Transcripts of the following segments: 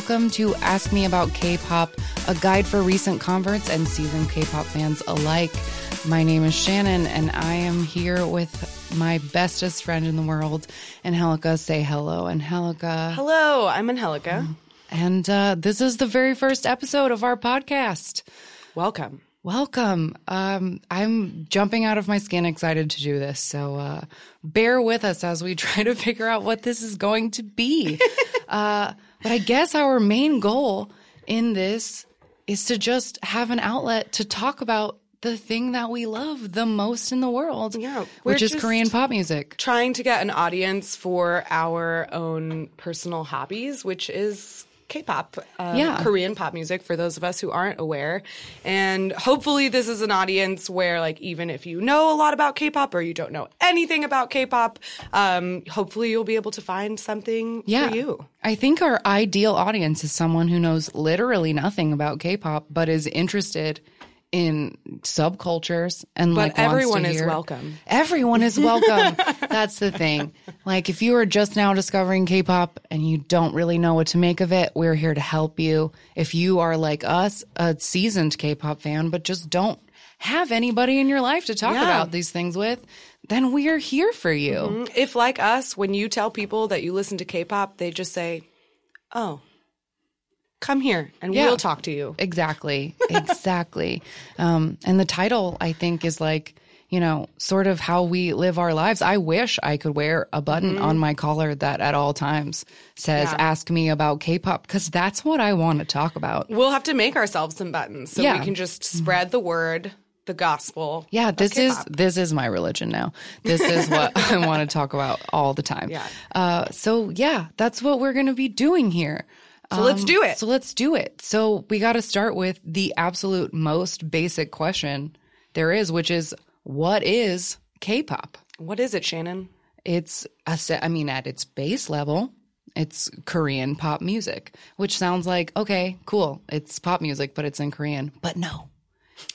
Welcome to Ask Me About K pop, a guide for recent converts and seasoned K pop fans alike. My name is Shannon, and I am here with my bestest friend in the world, Angelica. Say hello, Angelica. Hello, I'm Angelica. And uh, this is the very first episode of our podcast. Welcome. Welcome. Um, I'm jumping out of my skin excited to do this. So uh, bear with us as we try to figure out what this is going to be. uh, but I guess our main goal in this is to just have an outlet to talk about the thing that we love the most in the world, Yeah, which is Korean pop music. Trying to get an audience for our own personal hobbies, which is K-pop, um, Yeah. Korean pop music. For those of us who aren't aware, and hopefully this is an audience where, like, even if you know a lot about K-pop or you don't know anything about K-pop, um, hopefully you'll be able to find something Yeah. for you. I think our ideal audience is someone who knows literally nothing about K-pop but is interested in subcultures and But like everyone is hear- welcome. Everyone is welcome. That's the thing. Like if you are just now discovering K-pop and you don't really know what to make of it, we're here to help you. If you are like us, a seasoned K-pop fan but just don't have anybody in your life to talk Yeah. about these things with, then we are here for you. Mm-hmm. If, like us, when you tell people that you listen to K-pop, they just say, "Oh, come here, and Yeah. we'll talk to you." Exactly. Exactly. um, and the title, I think, is like, you know, sort of how we live our lives. I wish I could wear a button on my collar that at all times says, Mm-hmm. Yeah. ask me about K pop, because that's what I want to talk about. We'll have to make ourselves some buttons so Yeah. we can just spread the word, the gospel. Yeah, this is this is my religion now. This is what I want to talk about all the time. Yeah. Uh, so yeah, that's what we're going to be doing here. So let's um, do it. So let's do it. So we got to start with the absolute most basic question there is, which is what is K-pop? What is it, Shannon? It's a I mean at its base level, it's Korean pop music, which sounds like okay, cool. It's pop music, but it's in Korean. But no.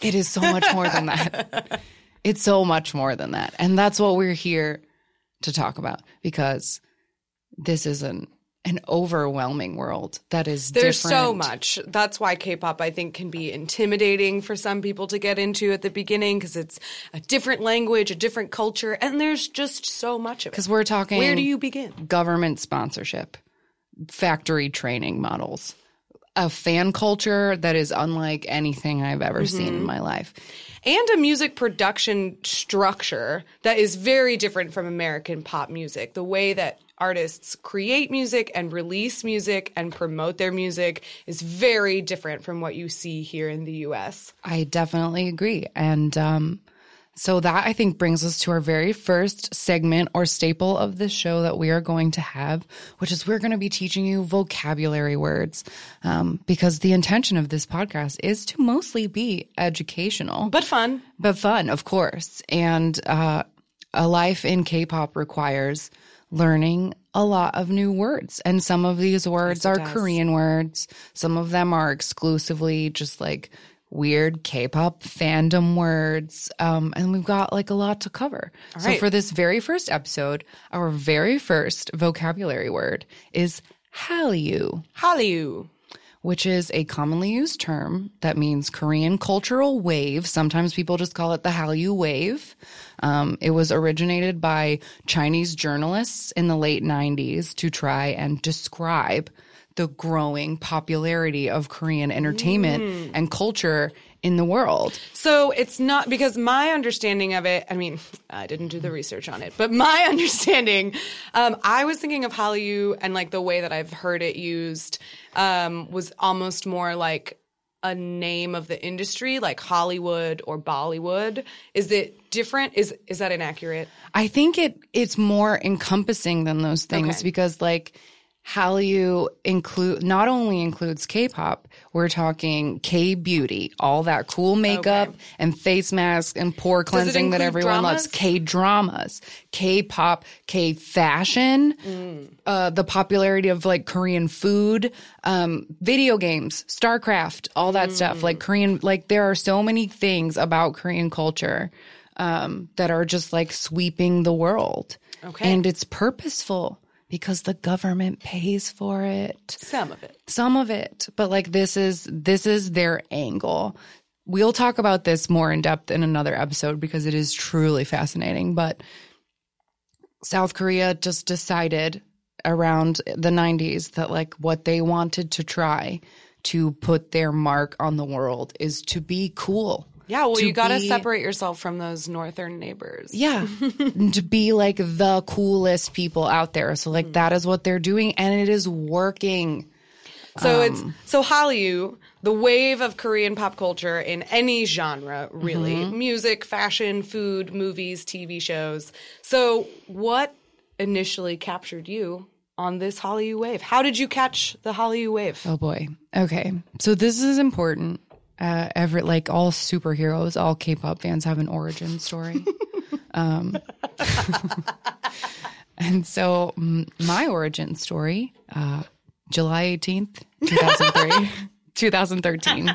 It is so much more than that. It's so much more than that. And that's what we're here to talk about because this is an an overwhelming world that is There's different. so much. That's why K-pop I think can be intimidating for some people to get into at the beginning because it's a different language, a different culture, and there's just so much of it. Because we're talking Where do you begin? government sponsorship, factory training models, a fan culture that is unlike anything I've ever seen Mm-hmm. in my life. and a music production structure that is very different from American pop music. The way that artists create music and release music and promote their music is very different from what you see here in the US. I definitely agree. And um, so that I think brings us to our very first segment or staple of the show that we are going to have, which is we're going to be teaching you vocabulary words um, because the intention of this podcast is to mostly be educational. But fun. but fun, of course. And uh, a life in K-pop requires learning a lot of new words, and some of these words are does. Korean words. Some of them are exclusively just like weird K-pop fandom words. Um, and we've got like a lot to cover. so right. for this very first episode, our very first vocabulary word is Hallyu Hallyu. which is a commonly used term that means Korean cultural wave. Sometimes people just call it the Hallyu wave. Um, it was originated by Chinese journalists in the late 90s to try and describe the growing popularity of Korean entertainment and culture in the world. So it's not because my understanding of it, I mean, I didn't do the research on it, but my understanding, um, I was thinking of Hallyu and like the way that I've heard it used um, was almost more like a name of the industry, like Hollywood or Bollywood. Is it different? Is is that inaccurate? I think it it's more encompassing than those things Okay. because like Hallyu include not only includes K-pop, we're talking K-beauty, all that cool makeup Okay. and face masks and pore cleansing that everyone loves. K-dramas, K-pop, K-fashion, Mm. uh, the popularity of like Korean food, um, video games, StarCraft, all that stuff. Mm. Like Korean, like there are so many things about Korean culture um, that are just like sweeping the world. Okay. And it's purposeful. Because the government pays for it. Some of it. Some of it, but like this is this is their angle. We'll talk about this more in depth in another episode because it is truly fascinating, but South Korea just decided around the 90s that like what they wanted to try to put their mark on the world is to be cool. Yeah, well, you got to be- separate yourself from those northern neighbors. Yeah. to be like the coolest people out there. So like that is what they're doing and it is working. So Um, it's so Hallyu, the wave of Korean pop culture in any genre, really. Mm-hmm. Music, fashion, food, movies, TV shows. So what initially captured you on this Hallyu wave? How did you catch the Hallyu wave? Oh boy. Okay. So this is important. Uh, every like all superheroes, all K-pop fans have an origin story. um, and so mm, my origin story, uh, July eighteenth, two thousand three, two thousand thirteen.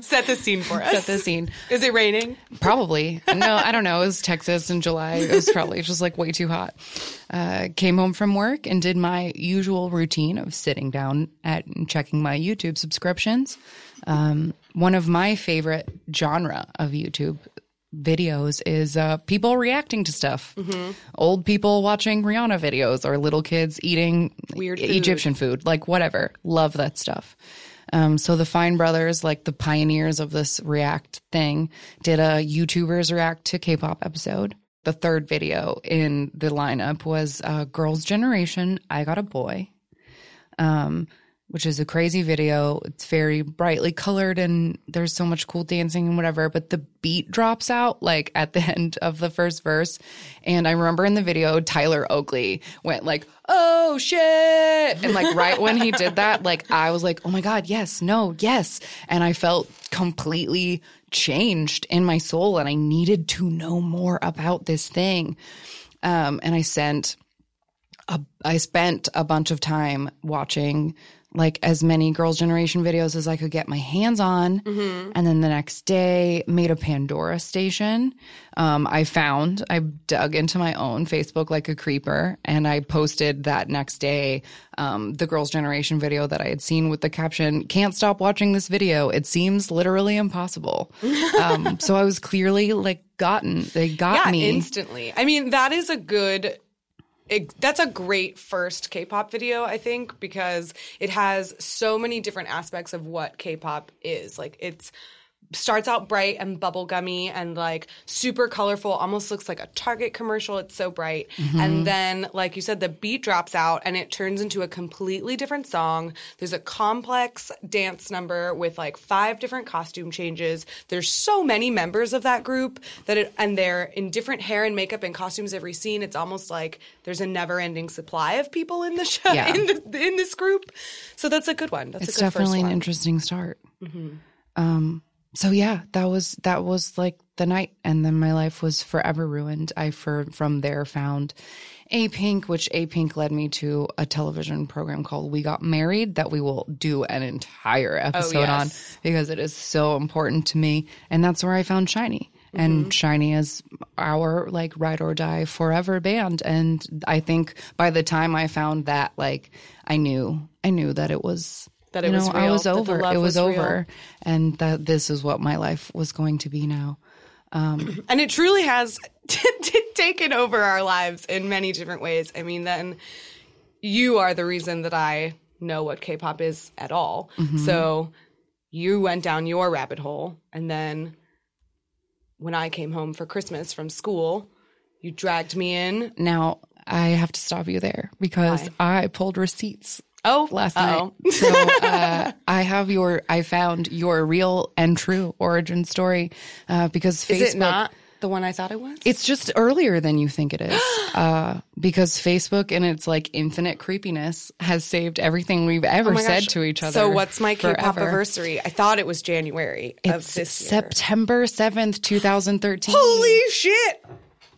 Set the scene for us. Set the scene. Is it raining? Probably. No, I don't know. It was Texas in July. It was probably just like way too hot. Uh, came home from work and did my usual routine of sitting down at and checking my YouTube subscriptions. Um, one of my favorite genre of YouTube videos is uh, people reacting to stuff. Old people watching Rihanna videos or little kids eating Weird food. Egyptian food, like whatever. Love that stuff. Um, so the Fine Brothers, like the pioneers of this React thing, did a YouTubers React to K-pop episode. The third video in the lineup was uh, Girls' Generation. I got a boy, um, which is a crazy video. It's very brightly colored and there's so much cool dancing and whatever. But the beat drops out like at the end of the first verse, and I remember in the video Tyler Oakley went like, "Oh shit!" and like right when he did that, like I was like, "Oh my god, yes, no, yes," and I felt completely changed in my soul, and I needed to know more about this thing. Um, and I sent a, I spent a bunch of time watching like as many girls generation videos as I could get my hands on. And then the next day made a Pandora station. Um, I found I dug into my own Facebook like a creeper and I posted that next day um, the girls generation video that I had seen with the caption can't stop watching this video. It seems literally impossible. Um, so I was clearly like gotten they got yeah, me. instantly. I mean, that is a good. It, that's a great first K-pop video, I think, because it has so many different aspects of what K-pop is. Like it's starts out bright and bubblegummy and like super colorful, almost looks like a Target commercial. It's so bright. And then, like you said, the beat drops out and it turns into a completely different song. There's a complex dance number with like five different costume changes. There's so many members of that group that it, and they're in different hair and makeup and costumes every scene. It's almost like there's a never ending supply of people in the show, Yeah. in, the, in this group. So that's a good one. That's it's a good definitely an interesting start. Um, so yeah, that was that was like the night, and then my life was forever ruined. I for from there found A Pink, which A Pink led me to a television program called We Got Married that we will do an entire oh, episode on yes. because it is so important to me, and that's where I found SHINee. And mm-hmm. SHINee is our like ride or die forever band, and I think by the time I found that, like, I knew, I knew that it was That it you was know, I was over. It was, was real. over, and that this is what my life was going to be now. Um, and it truly has taken over our lives in many different ways. I mean, then you are the reason that I know what K-pop is at all. Mm-hmm. So you went down your rabbit hole, and then when I came home for Christmas from school, you dragged me in. Now I have to stop you there because I pulled receipts Oh, last uh-oh. night. So uh, I have your, I found your real and true origin story uh, because Facebook. Is it not the one I thought it was? It's just earlier than you think it is, uh, because Facebook and its like infinite creepiness has saved everything we've ever Oh said to each other. So what's my K-pop anniversary? I thought it was January of It's this year. September seventh, two thousand thirteen. Holy shit!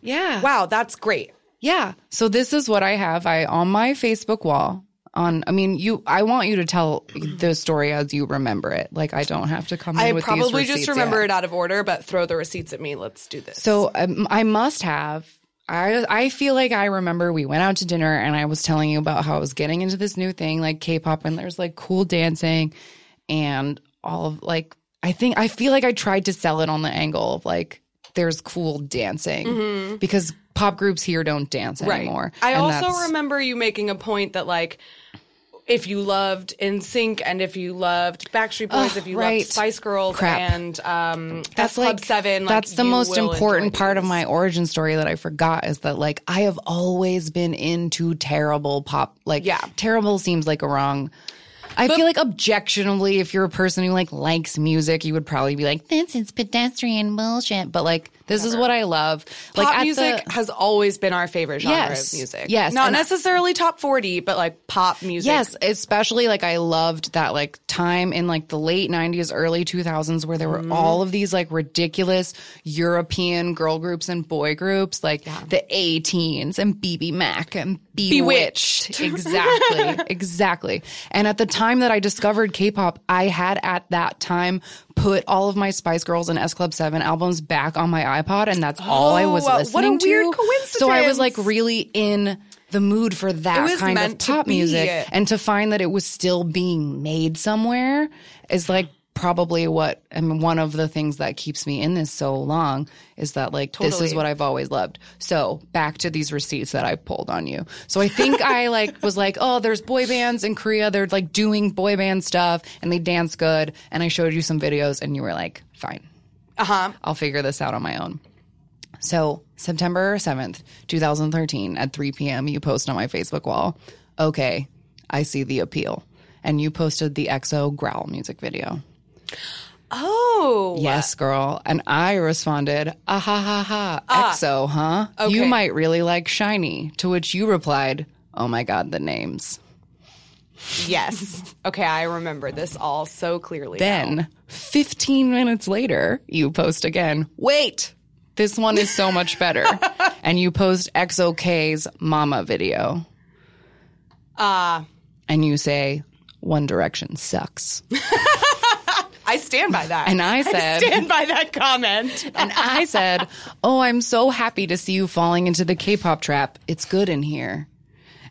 Yeah. Wow, that's great. Yeah. So this is what I have. I on my Facebook wall. On, I mean, you. I want you to tell the story as you remember it. Like I don't have to come. In I probably just remember yet. it out of order, but throw the receipts at me. Let's do this. So um, I must have I I feel like I remember we went out to dinner and I was telling you about how I was getting into this new thing like K-pop and there's like cool dancing and all of like I think I feel like I tried to sell it on the angle of like there's cool dancing because pop groups here don't dance anymore. Mm-hmm. I And also that's- remember you making a point that like if you loved NSYNC and if you loved Backstreet Boys, Ugh, if you right. loved Spice Girls Crap. and um, that's Club like Seven, like, that's the most important part of my origin story that I forgot is that like I have always been into terrible pop like Yeah. terrible seems like a wrong I feel like objectionably if you're a person who like likes music you would probably be like this is pedestrian bullshit but like this is what I love like Pop music the- has always been our favorite genre Yes. of music. Yes. not And I- necessarily top forty, but like pop music. Yes, especially like I loved that like time in like the late 90s, early 2000s where there were Mm-hmm. all of these like ridiculous European girl groups and boy groups like the A-Teens and BB Mac and Bewitched. Bewitched. exactly. exactly. And at the time that I discovered K-pop, I had at that time put all of my Spice Girls and S Club 7 albums back on my iPod and that's all I was Oh, what a listening weird to. So I was like really in the mood for that kind of pop music. And to find that it was still being made somewhere is like probably what I mean one of the things that keeps me in this so long is that like this is what I've always loved. So back to these receipts that I pulled on you. So I think I like was like, oh, there's boy bands in Korea. They're like doing boy band stuff and they dance good. And I showed you some videos and you were like, fine. uh huh. I'll figure this out on my own. So, September 7th, 2013, at 3 p.m., you post on my Facebook wall, okay, I see the appeal. And you posted the EXO Growl music video. Oh, Yes, girl. And I responded, ah ha ha ha, EXO, huh? You might really like SHINee. To which you replied, oh my God, the names. yes. Okay, I remember this all so clearly. now. Then, 15 minutes later, you post again, wait, this one is so much better. and you post EXO-K's Mama video. Uh, And you say, One Direction sucks. I stand by that. And I said- stand by that comment. And I said, Oh, I'm so happy to see you falling into the K pop trap. It's good in here.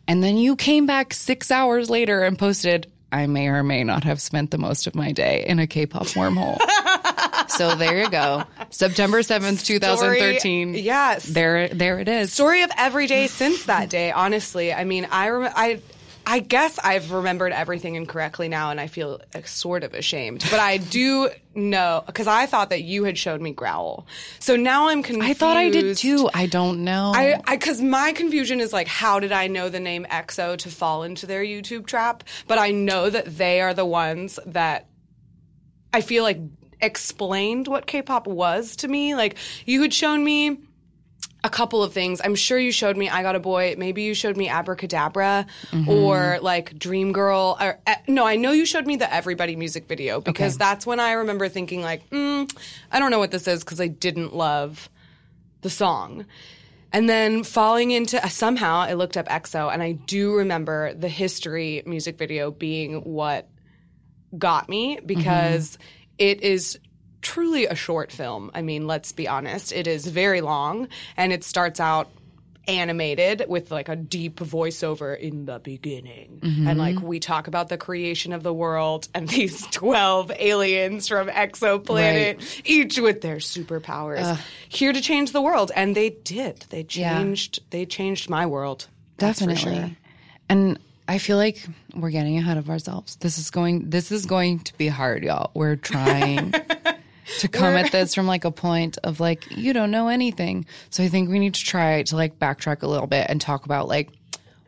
And then you came back six hours later and posted, I may or may not have spent the most of my day in a K pop wormhole. so there you go. September 7th, 2013. Story- yes. There, there it is. Story of every day since that day. Honestly, I mean, I rem- I. I guess I've remembered everything incorrectly now, and I feel sort of ashamed. But I do know because I thought that you had showed me Growl, so now I'm confused. I thought I did too. I don't know. I because my confusion is like, how did I know the name EXO to fall into their YouTube trap? But I know that they are the ones that I feel like explained what K-pop was to me. Like you had shown me a couple of things. I'm sure you showed me I Got a Boy. Maybe you showed me Abracadabra or like Dream Girl. Or, uh, no, I know you showed me the Everybody music video because Okay. that's when I remember thinking like, mm, I don't know what this is because I didn't love the song. And then falling into uh, somehow I looked up EXO and I do remember the history music video being what got me because it is truly a short film. I mean, let's be honest, it is very long and it starts out animated with like a deep voiceover in the beginning. And mm-hmm. like we talk about the creation of the world and these 12 aliens from exoplanet, each with their superpowers, here to change the world. And they did. They Yeah. changed they changed my world. Definitely. sure. And I feel like we're getting ahead of ourselves. This is going this is going to be hard, y'all. We're trying to come at this from like a point of like you don't know anything. So I think we need to try to like backtrack a little bit and talk about like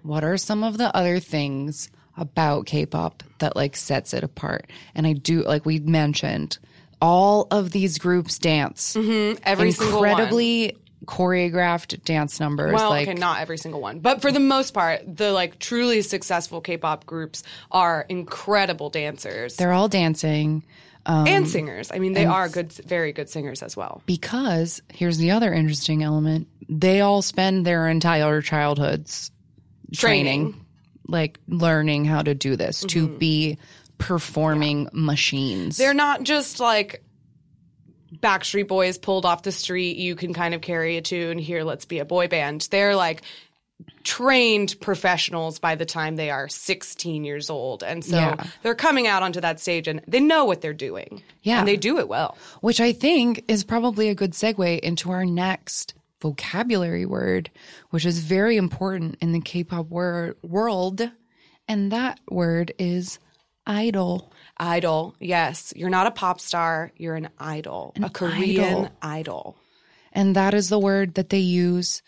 what are some of the other things about K-pop that like sets it apart. And I do like we mentioned all of these groups dance mm-hmm. Every single one. incredibly choreographed dance numbers Well, like okay, not every single one, but for the most part, the like truly successful K-pop groups are incredible dancers they're all dancing Um, and singers. I mean, they are good, very good singers as well. because here's the other interesting element they all spend their entire childhoods training, Training. like learning how to do this to mm-hmm. be performing machines They're not just like Backstreet Boys pulled off the street, you can kind of carry a tune. Here, let's be a boy band. They're like trained professionals by the time they are 16 years old. And so Yeah. they're coming out onto that stage and they know what they're doing. Yeah. And they do it well. which I think is probably a good segue into our next vocabulary word, which is very important in the K-pop wor- world, and that word is idol. Idol. Yes. You're not a pop star, you're an idol, a Korean idol. And that is the word that they use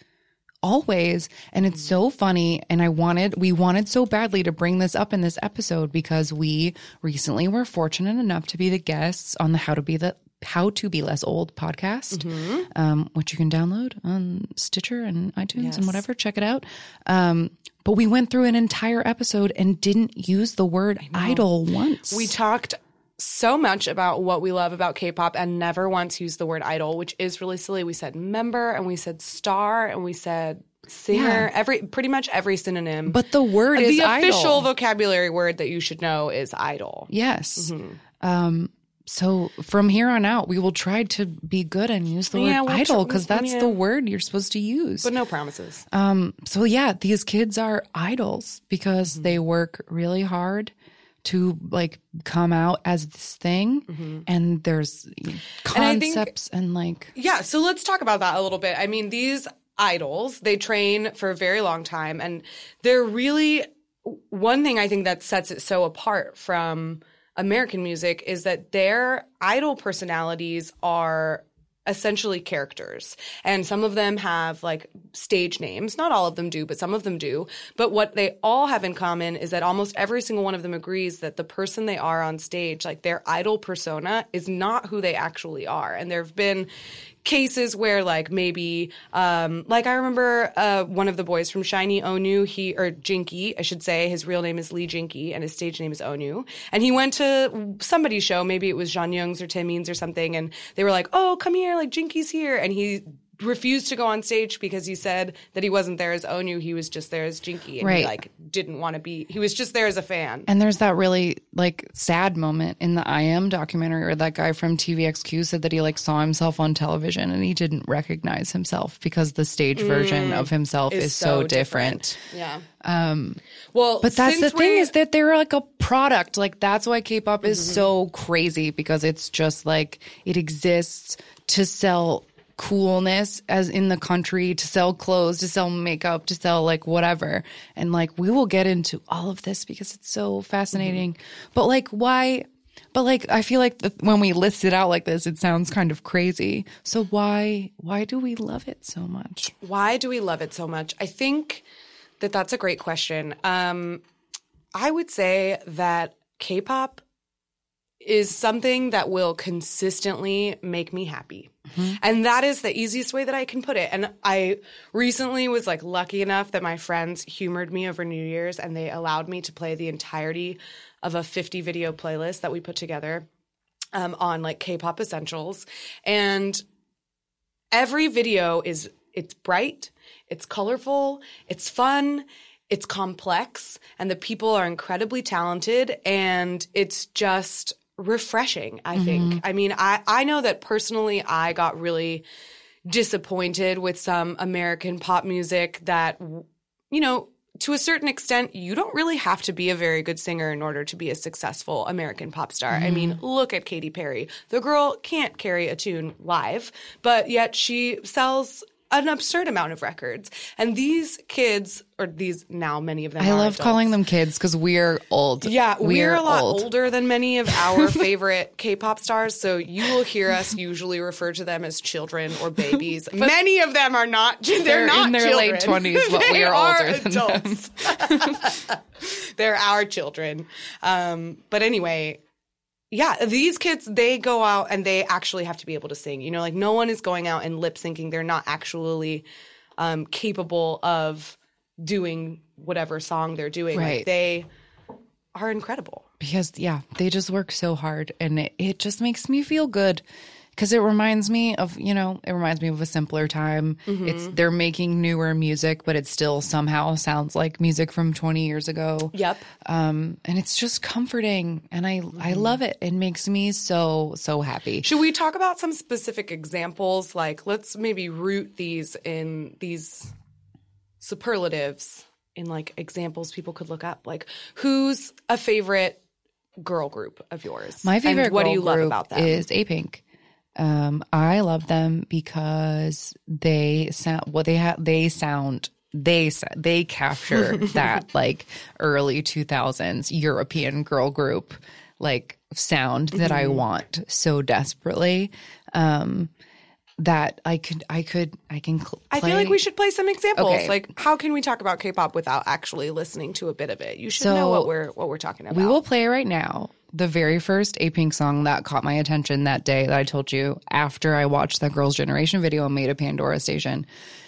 always. And it's so funny. And I wanted, we wanted so badly to bring this up in this episode because we recently were fortunate enough to be the guests on the How to Be the How to Be Less Old podcast, um, which you can download on Stitcher and iTunes and whatever. Check it out. Um, but we went through an entire episode and didn't use the word idol once. We talked so much about what we love about K-pop and never once used the word idol, which is really silly. We said member and we said star and we said singer, Yeah. every pretty much every synonym. but the word is the idol. official vocabulary word that you should know is idol. Yes. Mm-hmm. Um, so from here on out, we will try to be good and use the Yeah, word we'll idol because that's yeah. the word you're supposed to use. But no promises. um, so yeah, these kids are idols because Mm-hmm. they work really hard to like come out as this thing, and there's Mm-hmm. And think- concepts and, like Yeah, so let's talk about that a little bit. I mean, these idols, they train for a very long time and they're really one thing I think that sets it so apart from American music is that their idol personalities are essentially characters. And some of them have like stage names. Not all of them do, but some of them do. But what they all have in common is that almost every single one of them agrees that the person they are on stage, like their idol persona, is not who they actually are. And there have been cases where like maybe um like I remember uh one of the boys from SHINee Onew he or Jinki I should say his real name is Lee Jinki and his stage name is Onew and he went to somebody's show maybe it was Jonghyun's or Taemin's or something and they were like oh come here like Jinki's here. And he refused to go on stage because he said that he wasn't there as Onew. He was just there as Jinki. And he like didn't want to be he was just there as a fan. And there's that really like sad moment in the I Am documentary where that guy from TVXQ said that he like saw himself on television and he didn't recognize himself because the stage version of himself is, so, different. yeah. Um well But that's the thing is that they're like a product. Like that's why K-pop is so crazy because it's just like it exists to sell coolness as in the country, to sell clothes, to sell makeup, to sell like whatever. And like we will get into all of this because it's so fascinating. But like why but like I feel like the, when we list it out like this it sounds kind of crazy. So why why do we love it so much? Why do we love it so much? I think that that's a great question. Um, I would say that K-pop is something that will consistently make me happy. And that is the easiest way that I can put it. And I recently was like lucky enough that my friends humored me over New Year's and they allowed me to play the entirety of a 50 video playlist that we put together um, on like K-pop essentials. And every video is it's bright, it's colorful, it's fun, it's complex, and the people are incredibly talented and it's just refreshing, I mm-hmm. think. I mean, I I know that personally I got really disappointed with some American pop music that you know, to a certain extent, you don't really have to be a very good singer in order to be a successful American pop star. I mean, mm-hmm. look at Katy Perry. The girl can't carry a tune live, but yet she sells an absurd amount of records. And these kids, or these now many of them, I are love adults. calling them kids cuz we're old. Yeah, we're, a lot old. older than many of our favorite K-pop stars, so you will hear us usually refer to them as children or babies. many of them are not. They're, They're not in their late 20s, but we They are older than them. they're our children. Um, but anyway, yeah, these kids they go out and they actually have to be able to sing. You know, like no one is going out and lip syncing. They're not actually um, capable of doing whatever song they're doing. Like, they are incredible. because yeah they just work so hard and it, it just makes me feel good because it reminds me of you know it reminds me of a simpler time. Mm-hmm. It's they're making newer music, but it still somehow sounds like music from 20 years ago. Yep. Um, and it's just comforting, and I Mm-hmm. I love it. It makes me so so happy. Should we talk about some specific examples? Like, let's maybe root these in these superlatives in like examples people could look up. Like, who's a favorite girl group of yours? My favorite what girl do you love about them? is A Pink. Um, I love them because they sound well. They have they sound they they capture that like early two thousands European girl group like sound that Mm-hmm. I want so desperately. Um, that I could I could I can. Cl- I feel like we should play some examples. Okay. Like, how can we talk about K-pop without actually listening to a bit of it? You should So, know what we're what we're talking about. We will play right now the very first A Pink song that caught my attention that day that I told you after I watched that Girls' Generation video and made a Pandora station.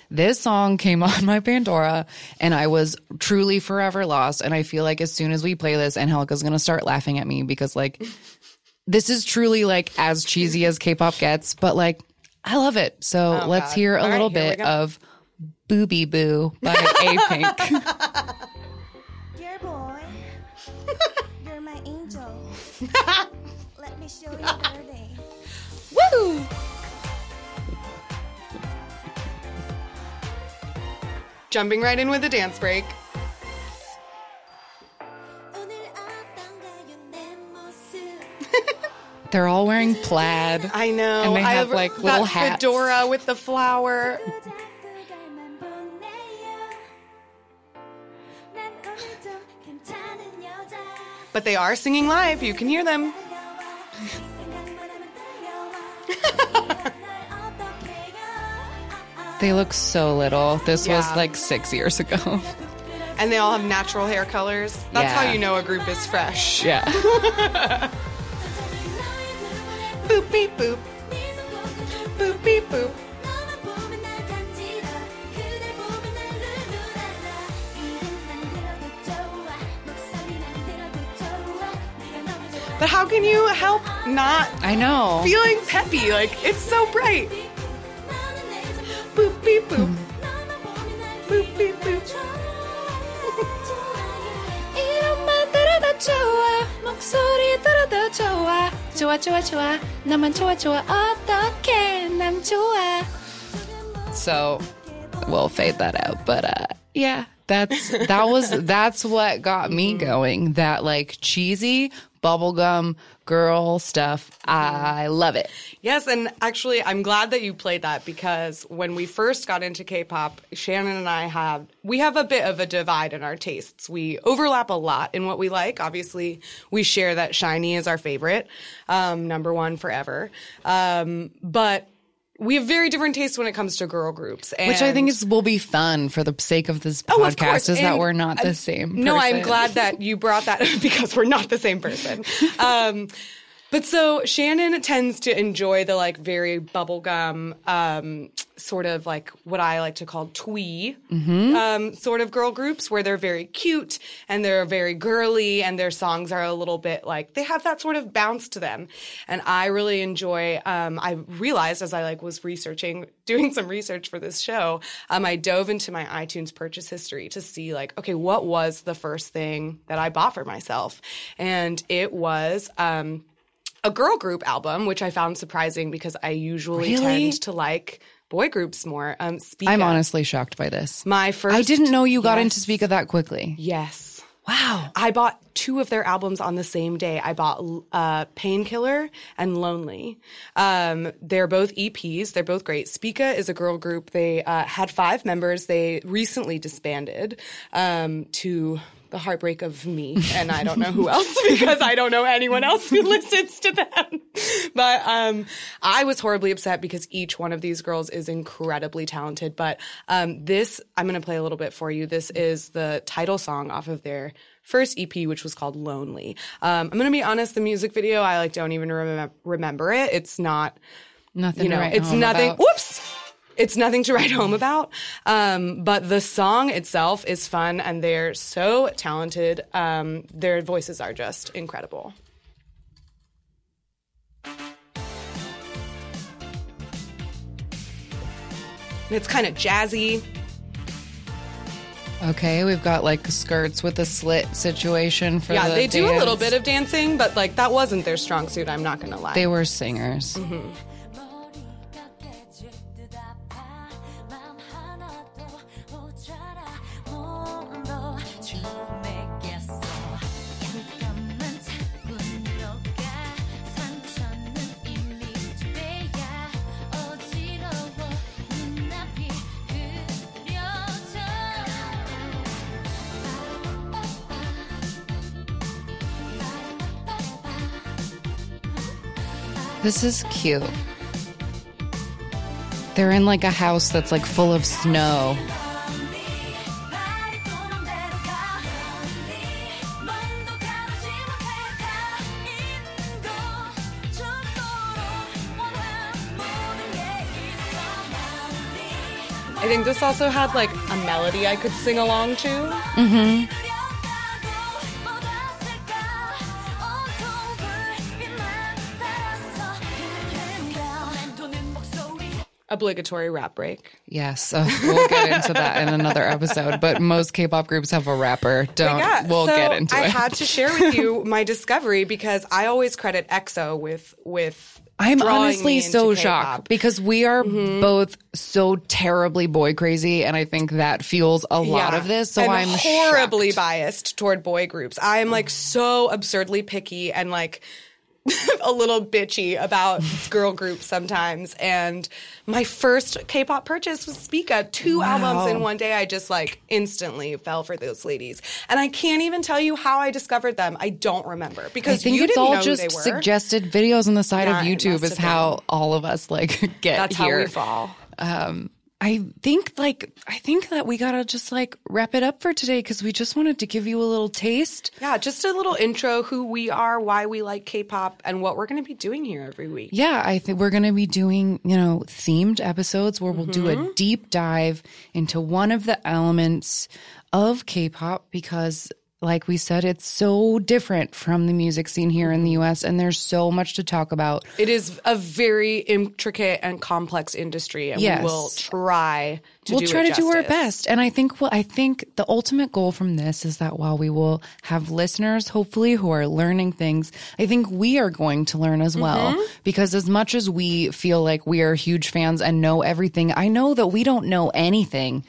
This song came on my Pandora and I was truly forever lost. And I feel like as soon as we play this, and Angelica's going to start laughing at me because, like, this is truly like as cheesy as K pop gets, but like, I love it. So Oh, let's God. hear a All right, little here we bit of Bubibu by A Pink. Dear boy, you're my angel. Let me show you dirty. Woo! Jumping right in with a dance break. They're all wearing plaid. I know. And they have I've like little hats. Fedora with the flower. but they are singing live. You can hear them. they look so little. This yeah. was like six years ago. And they all have natural hair colors. That's yeah. how you know a group is fresh. Yeah. Boop beep boop. Boop beep boop. 너만 보면 날 간지러 그댈 보면 날 눈물날라 이름만 들어도 좋아 목소리만 들어도 좋아 네가 너무 좋아 But how can you help not I know. feeling peppy? Like, it's so bright. 너는 내 전부 Boop beep boop. 너만 보면 날 Boop beep boop. 이름만 들어도 좋아. 목소리 들어도 좋아. 좋아, 좋아, 좋아. 나만 좋아, 좋아. 어떻게 난 좋아. So we'll fade that out. But uh yeah, that's that was that's what got me going. That like cheesy bubblegum girl stuff. I love it. Yes, and actually, I'm glad that you played that because when we first got into K-pop, Shannon and I have we have a bit of a divide in our tastes. We overlap a lot in what we like. Obviously, we share that SHINee is our favorite, um, number one forever. Um, but we have very different tastes when it comes to girl groups, Which I think is will be fun for the sake of this Oh, of podcast course. is that we're not the same. No, I'm glad that you brought that because we're not the same person. Um, but so Shannon tends to enjoy the like very bubblegum, um, sort of like what I like to call twee, Mm-hmm. um, sort of girl groups where they're very cute and they're very girly and their songs are a little bit like they have that sort of bounce to them. And I really enjoy. Um, I realized as I like was researching, doing some research for this show, um, I dove into my iTunes purchase history to see like, okay, what was the first thing that I bought for myself, and it was. Um, a girl group album, which I found surprising because I usually Really? tend to like boy groups more. Um, Speak I'm honestly shocked by this. My first. I didn't know you got Yes. into Spica that quickly. Yes. Wow. I bought two of their albums on the same day. I bought uh, Painkiller and Lonely. Um, they're both EPs. They're both great. Spica is a girl group. They uh, had five members. They recently disbanded um, to the heartbreak of me, and I don't know who else because I don't know anyone else who listens to them. But um, I was horribly upset because each one of these girls is incredibly talented. But um, this, I'm going to play a little bit for you. This is the title song off of their first EP, which was called Lonely. Um, I'm going to be honest, the music video, I like don't even remem- remember it. It's not, Nothing you know, it's nothing. about. Whoops it's nothing to write home about. Um, but the song itself is fun, and they're so talented. Um, their voices are just incredible. It's kind of jazzy. Okay, we've got like skirts with a slit situation for yeah. The they do a little bit of dancing, but like that wasn't their strong suit. I'm not gonna lie. They were singers. Mm-hmm. This is cute. They're in like a house that's like full of snow. I think this also had like a melody I could sing along to. Mm-hmm. Obligatory rap break. Yes, uh, we'll get into that in another episode. But most K-pop groups have a rapper. Don't. Yeah, we'll so get into I it. I had to share with you my discovery because I always credit EXO with with. I'm honestly so shocked K-pop. because we are Mm-hmm. both so terribly boy crazy, and I think that fuels a lot Yeah. of this. So and I'm horribly shocked. biased toward boy groups. I am like so absurdly picky and like a little bitchy about girl groups sometimes. And my first K-pop purchase was Spica. Two Wow. albums in one day. I just like instantly fell for those ladies, and I can't even tell you how I discovered them. I don't remember I because think you it's didn't all just suggested videos on the side Yeah, of YouTube is how all of us like get That's here. how we fall. Um, I think like I think that we gotta just like wrap it up for today because we just wanted to give you a little taste. Yeah, just a little intro: who we are, why we like K-pop, and what we're to be doing here every week. Yeah, I think we're to be doing, you know, themed episodes where we'll do Mm-hmm. a deep dive into one of the elements of K-pop because like we said it's so different from the music scene here in the. US and there's so much to talk about. It is a very intricate and complex industry, and Yes. we will try to we'll try to do our best and i think well i think the ultimate goal from this is that while we will have listeners hopefully who are learning things i think we are going to learn as well Mm-hmm. because as much as we feel like we are huge fans and know everything i know that we don't know anything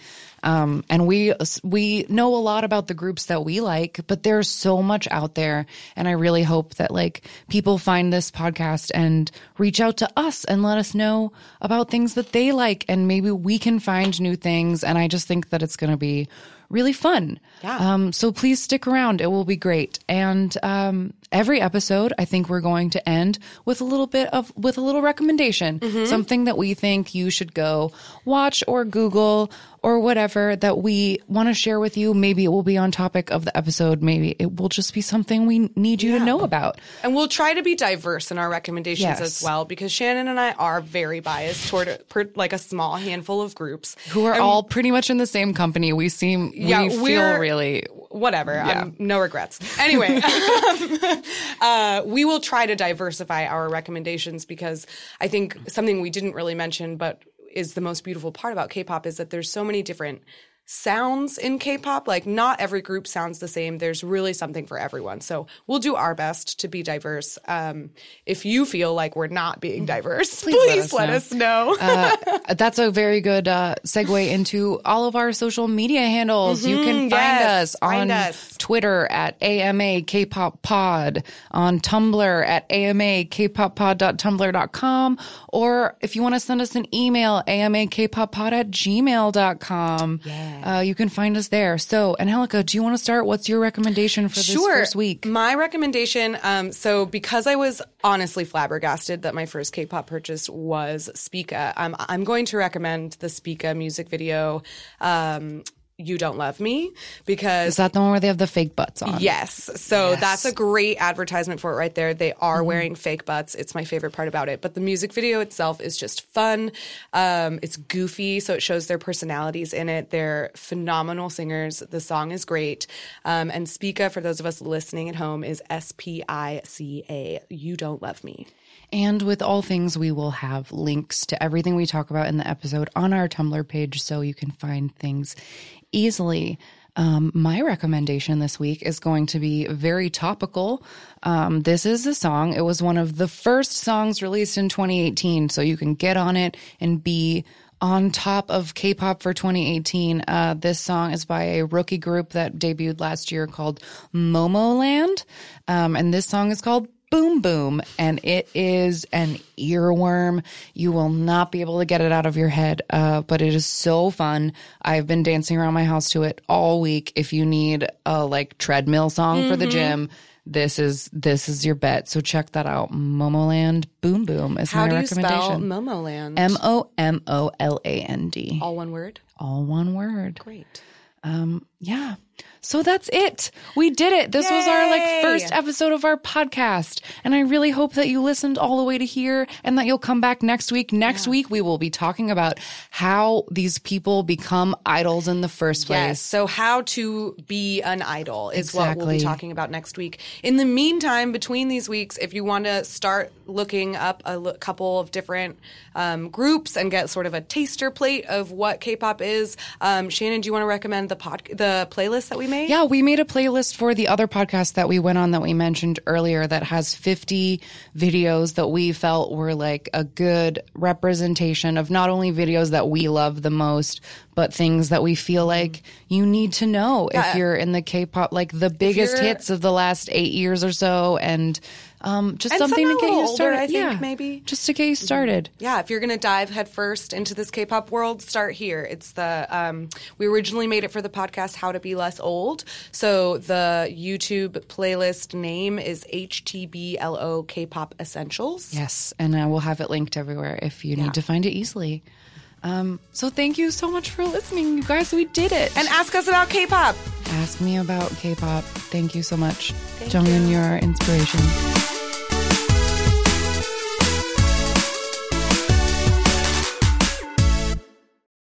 um, and we we know a lot about the groups that we like, but there's so much out there, and I really hope that like people find this podcast and reach out to us and let us know about things that they like, and maybe we can find new things. And I just think that it's going to be really fun. Yeah. Um, so please stick around; it will be great. And um, every episode, I think we're going to end with a little bit of with a little recommendation, something that we think you should go watch or Google or whatever that we want to share with you. Maybe it will be on topic of the episode. Maybe it will just be something we need you to know about. And we'll try to be diverse in our recommendations Yes. as well, because Shannon and I are very biased toward a, per, like a small handful of groups Who are all pretty much in the same company. We seem, Yeah, we feel we're- really, whatever. Um, no regrets. Anyway, uh, we will try to diversify our recommendations because I think something we didn't really mention, but is the most beautiful part about K-pop is that there's so many different sounds in K-pop. Like not every group sounds the same. There's really something for everyone. So we'll do our best to be diverse. Um, if you feel like we're not being diverse, please, let let, us us know. Uh, that's a very good uh, segue into all of our social media handles. You can find yes, us on find us. Twitter at AMA Kpop Pod, on Tumblr at AMA Kpoppod.tumblr.com, or if you want to send us an email, AMA Kpoppod at gmail.com. Uh, you can find us there. So, Angelica, do you want to start? What's your recommendation for this first week? Sure. My recommendation, um, so because I was honestly flabbergasted that my first K-pop purchase was Spica, um, I'm going to recommend the Spica music video. Um, You Don't Love Me because Is that the one where they have the fake butts on? Yes. So Yes. that's a great advertisement for it right there. They are Mm-hmm. wearing fake butts. It's my favorite part about it. But the music video itself is just fun. Um, it's goofy, so it shows their personalities in it. They're phenomenal singers. The song is great. Um, and Spica, for those of us listening at home, is S P I C A. You Don't Love Me. And with all things, we will have links to everything we talk about in the episode on our Tumblr page so you can find things easily. Um, my recommendation this week is going to be very topical. Um, this is a song. It was one of the first songs released in 2018, so you can get on it and be on top of K-pop for 2018. Uh, this song is by a rookie group that debuted last year called Momoland, um, and this song is called Boom Boom, and it is an earworm. You will not be able to get it out of your head, uh, but it is so fun. I've been dancing around my house to it all week. If you need a like treadmill song for the gym, this is this is your bet. So check that out. Momoland Boom Boom is How my do you spell recommendation. Momoland? M O M O L A N D. All one word? All one word. Great. Yeah. So that's it. We did it. This was our like first episode of our podcast. And I really hope that you listened all the way to here and that you'll come back next week. Next week we will be talking about how these people become idols in the first place. Yes. So, how to be an idol is what we'll be talking about next week. In the meantime, between these weeks, if you want to start looking up a l- couple of different um, groups and get sort of a taster plate of what K-pop is, um, Shannon, do you want to recommend the pod the playlist that we made? Yeah, we made a playlist for the other podcast that we went on that we mentioned earlier that has 50 videos that we felt were like a good representation of not only videos that we love the most, but things that we feel mm-hmm. like you need to know if you're in the K-pop, like the biggest hits of the last eight years or so, and um, just And something to get you older, started. I think, yeah, maybe. just to get you started. yeah, if you're going to dive headfirst into this K-pop world, start here. It's the um, we originally made it for the podcast "How to Be Less Old," so the YouTube playlist name is HTBLO K-pop Essentials. Yes, and uh, we'll have it linked everywhere if you need to find it easily. Um, so thank you so much for listening, you guys. We did it. And ask us about K-pop. ask me about K-pop. Thank you so much, Jungin. You're our inspiration.